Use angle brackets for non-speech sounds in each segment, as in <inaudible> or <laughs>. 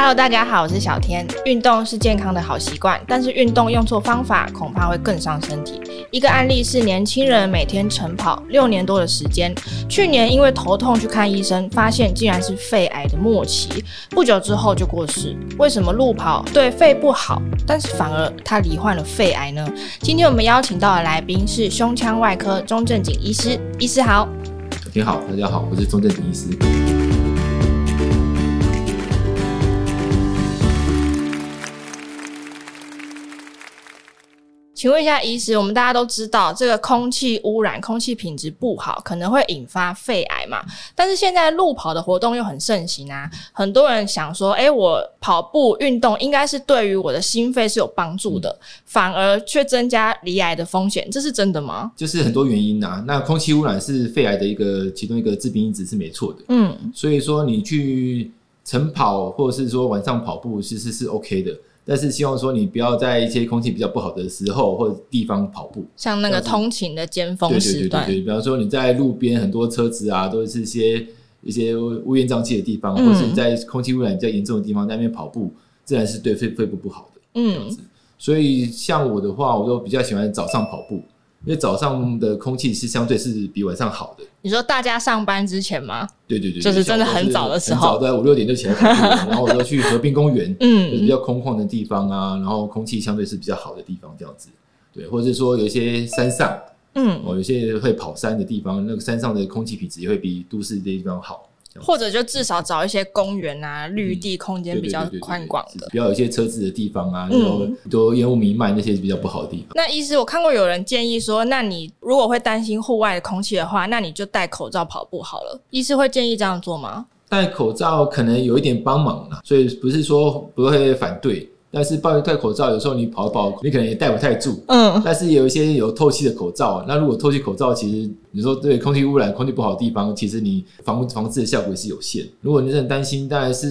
Hello，大家好，我是小天。运动是健康的好习惯，但是运动用错方法，恐怕会更伤身体。一个案例是年轻人每天晨跑六年多的时间，去年因为头痛去看医生，发现竟然是肺癌的末期，不久之后就过世。为什么路跑对肺不好，但是反而他罹患了肺癌呢？今天我们邀请到的来宾是胸腔外科钟正经医师，医师好。小天好，大家好，我是钟正经医师。请问一下，医师，我们大家都知道，这个空气污染、空气品质不好，可能会引发肺癌嘛？但是现在路跑的活动又很盛行啊，很多人想说，哎，我跑步运动应该是对于我的心肺是有帮助的，反而却增加罹癌的风险，这是真的吗？就是很多原因啊。那空气污染是肺癌的一个其中一个致病因子是没错的，嗯，所以说你去晨跑或者是说晚上跑步，其实是 OK 的。但是希望说你不要在一些空气比较不好的时候或者地方跑步，像那个通勤的尖峰时段。对对对对，比方说你在路边很多车子啊，都是一些一些乌烟瘴气的地方，嗯、或是你在空气污染比较严重的地方，在那边跑步，自然是对肺肺部不好的。嗯，所以像我的话，我都比较喜欢早上跑步。因为早上的空气是相对是比晚上好的。你说大家上班之前吗？对对对，就是真的很早的时候，早在五六点就起来跑步，然后我就去河滨公园，<laughs> 嗯，就是比较空旷的地方啊，然后空气相对是比较好的地方，这样子。对，或者是说有一些山上，嗯，哦，有些会跑山的地方，那个山上的空气品质也会比都市的地方好。或者就至少找一些公园啊，绿地空间比较宽广的，比较有一些车子的地方啊，然后多烟雾弥漫那些比较不好的地方。那医师，我看过有人建议说，那你如果会担心户外的空气的话，那你就戴口罩跑步好了。医师会建议这样做吗？戴口罩可能有一点帮忙啦，所以不是说不会反对。但是抱戴口罩，有时候你跑一跑，你可能也戴不太住。嗯。但是有一些有透气的口罩，那如果透气口罩，其实你说对空气污染、空气不好的地方，其实你防防治的效果也是有限。如果你真的很担心，当然是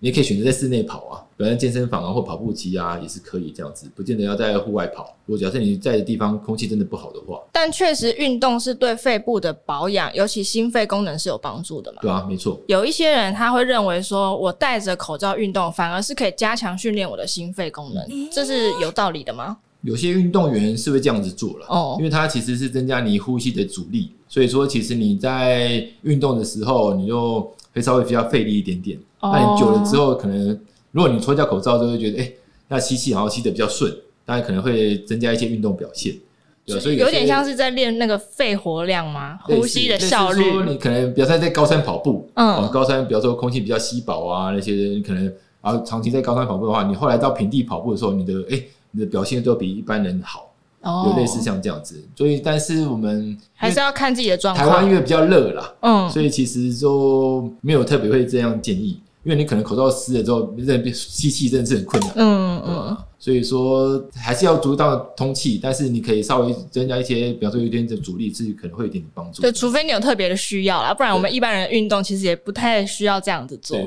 你也可以选择在室内跑啊，比如在健身房啊或跑步机啊，也是可以这样子，不见得要在户外跑。如果假设你在的地方空气真的不好的话，但确实运动是对肺部的保养，尤其心肺功能是有帮助的嘛？对啊，没错。有一些人他会认为说，我戴着口罩运动，反而是可以加强训练我的心肺功能。这是有道理的吗？有些运动员是会这样子做了哦，因为它其实是增加你呼吸的阻力，所以说其实你在运动的时候，你就会稍微比较费力一点点。那你久了之后，可能如果你脱掉口罩，就会觉得哎，那吸气好像吸的比较顺，当然可能会增加一些运动表现。对，所以有点像是在练那个肺活量吗？呼吸的效率。说你可能比如说在高山跑步，嗯，高山比方说空气比较稀薄啊，那些你可能。然后长期在高山跑步的话，你后来到平地跑步的时候，你的哎，你的表现都比一般人好，哦，有类似像这样子。所以，但是我们还是要看自己的状况。台湾因为比较热啦，嗯，所以其实就没有特别会这样建议，因为你可能口罩湿了之后，吸气真的是很困难，嗯嗯。所以说还是要足够的通气，但是你可以稍微增加一些，比方说有点的阻力，是可能会有一点帮助。对，除非你有特别的需要啦，不然我们一般人运动其实也不太需要这样子做。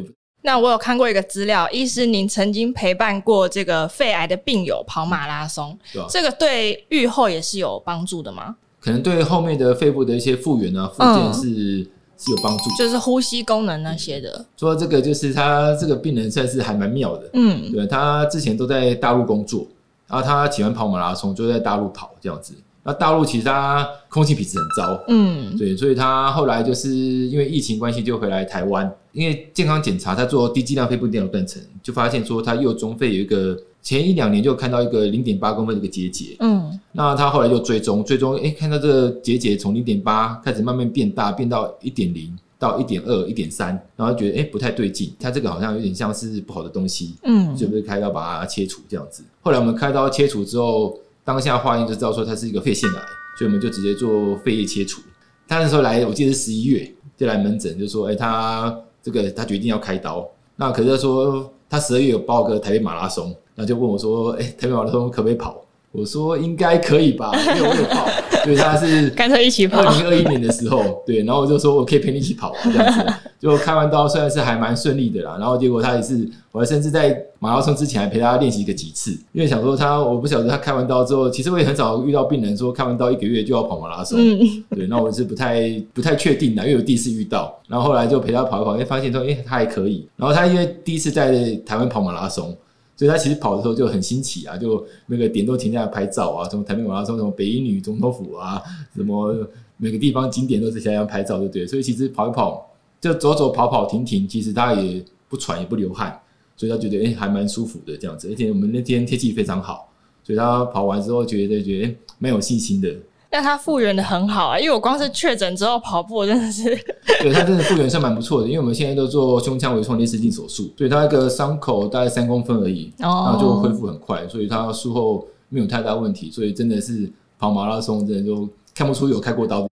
那我有看过一个资料，医师您曾经陪伴过这个肺癌的病友跑马拉松，这个对愈后也是有帮助的吗？可能对后面的肺部的一些复原啊、复健是、嗯、是有帮助，就是呼吸功能那些的。说这个就是他这个病人算是还蛮妙的，嗯，对，他之前都在大陆工作，然后他喜欢跑马拉松，就在大陆跑这样子。那大陆其实他空气品质很糟，嗯，对，所以他后来就是因为疫情关系就回来台湾，因为健康检查他做低剂量肺部电脑断层，就发现说他右中肺有一个前一两年就看到一个零点八公分的一个结节，嗯，那他后来就追踪追踪，哎，看到这个结节从零点八开始慢慢变大，变到一点零到一点二、一点三，然后觉得哎不太对劲，他这个好像有点像是不好的东西，嗯，就不是开刀把它切除这样子。后来我们开刀切除之后。当下化验就知道说它是一个肺腺癌，所以我们就直接做肺叶切除。他那时候来，我记得是十一月就来门诊，就说：“哎，他这个他决定要开刀。”那可是他说他十二月有报个台北马拉松，然后就问我说：“哎，台北马拉松可不可以跑？”我说应该可以吧，因为我有跑，所以他是 <laughs> 干脆一起跑。二零二一年的时候，对，然后我就说我可以陪你一起跑这样子，就开完刀虽然是还蛮顺利的啦，然后结果他也是，我还甚至在马拉松之前还陪他练习个几次，因为想说他，我不晓得他开完刀之后，其实我也很少遇到病人说开完刀一个月就要跑马拉松，嗯、对，那我是不太不太确定的，因为我第一次遇到，然后后来就陪他跑一跑，哎，发现说，哎，他还可以，然后他因为第一次在台湾跑马拉松。所以他其实跑的时候就很新奇啊，就那个点都停下来拍照啊，从台北马拉松，从北一女总统府啊，什么每个地方景点都是想要拍照，对不对？所以其实跑一跑，就走走跑跑停停，其实他也不喘也不流汗，所以他觉得哎、还蛮舒服的这样子。而且我们那天天气非常好，所以他跑完之后觉得觉得蛮、有信心的。但他复原的很好啊，因为我光是确诊之后跑步，我真的是 <laughs> 对他真的复原算蛮不错的。因为我们现在都做胸腔微创内视镜手术，所以他那个伤口大概三公分而已，然后就恢复很快，所以他术后没有太大问题。所以真的是跑马拉松，真的就看不出有开过刀。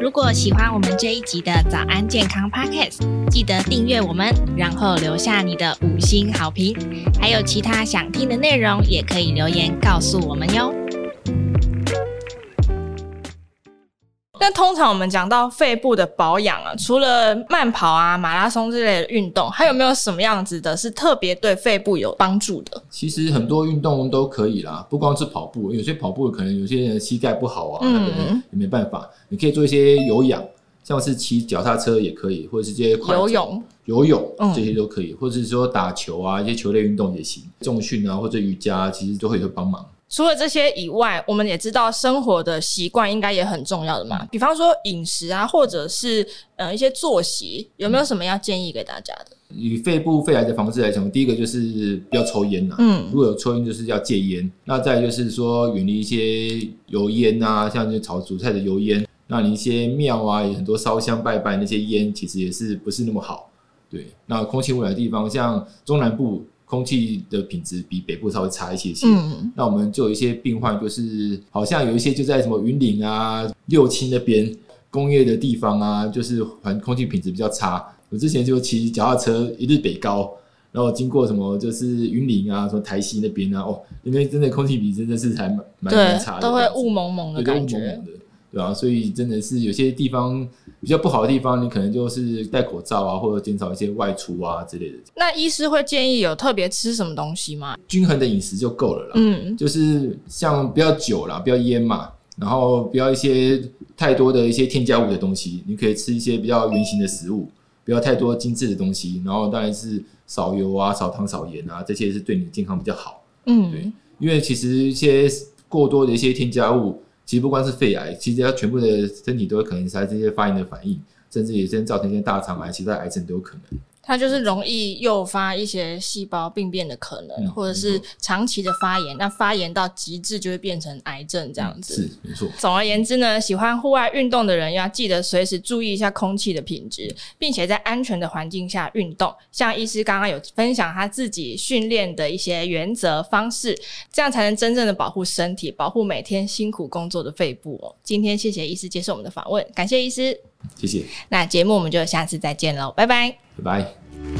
如果喜欢我们这一集的早安健康 Podcast，记得订阅我们，然后留下你的五星好评。还有其他想听的内容，也可以留言告诉我们哟。但通常我们讲到肺部的保养啊，除了慢跑啊、马拉松之类的运动，还有没有什么样子的是特别对肺部有帮助的？其实很多运动都可以啦，不光是跑步，有些跑步可能有些人膝盖不好啊，那可能也没办法。你可以做一些有氧，像是骑脚踏车也可以，或者是这些游泳、游泳这些都可以，或者是说打球啊，一些球类运动也行，重训啊或者瑜伽，其实都会有帮忙。除了这些以外，我们也知道生活的习惯应该也很重要的嘛。比方说饮食啊，或者是呃一些作息，有没有什么要建议给大家的？以肺部肺癌的防治来讲，第一个就是不要抽烟呐。嗯，如果有抽烟，就是要戒烟。那再就是说，远离一些油烟啊，像这炒煮菜的油烟。那你一些庙啊，有很多烧香拜拜那些烟，其实也是不是那么好。对，那空气污染的地方，像中南部。空气的品质比北部稍微差一些些，嗯，那我们就有一些病患，就是好像有一些就在什么云林啊、六轻那边工业的地方啊，就是环空气品质比较差。我之前就骑脚踏车一日北高，然后经过什么就是云林啊、什么台西那边啊，哦，那边真的空气品质真的是还蛮蛮差的，都会雾蒙蒙的感觉。对啊，所以真的是有些地方比较不好的地方，你可能就是戴口罩啊，或者减少一些外出啊之类的。那医师会建议有特别吃什么东西吗？均衡的饮食就够了啦。嗯，就是像不要酒啦，不要烟嘛，然后不要一些太多的一些添加物的东西。你可以吃一些比较圆形的食物，不要太多精致的东西。然后当然是少油啊、少糖、少盐啊，这些是对你的健康比较好。嗯，对，因为其实一些过多的一些添加物。其实不光是肺癌，其实它全部的身体都有可能产生这些发炎的反应，甚至也先造成一些大肠癌、其他癌症都有可能。它就是容易诱发一些细胞病变的可能，嗯、或者是长期的发炎。那发炎到极致就会变成癌症这样子。是没错。总而言之呢，喜欢户外运动的人要记得随时注意一下空气的品质，并且在安全的环境下运动。像医师刚刚有分享他自己训练的一些原则方式，这样才能真正的保护身体，保护每天辛苦工作的肺部哦。今天谢谢医师接受我们的访问，感谢医师。谢谢。那节目我们就下次再见喽，拜拜。拜拜。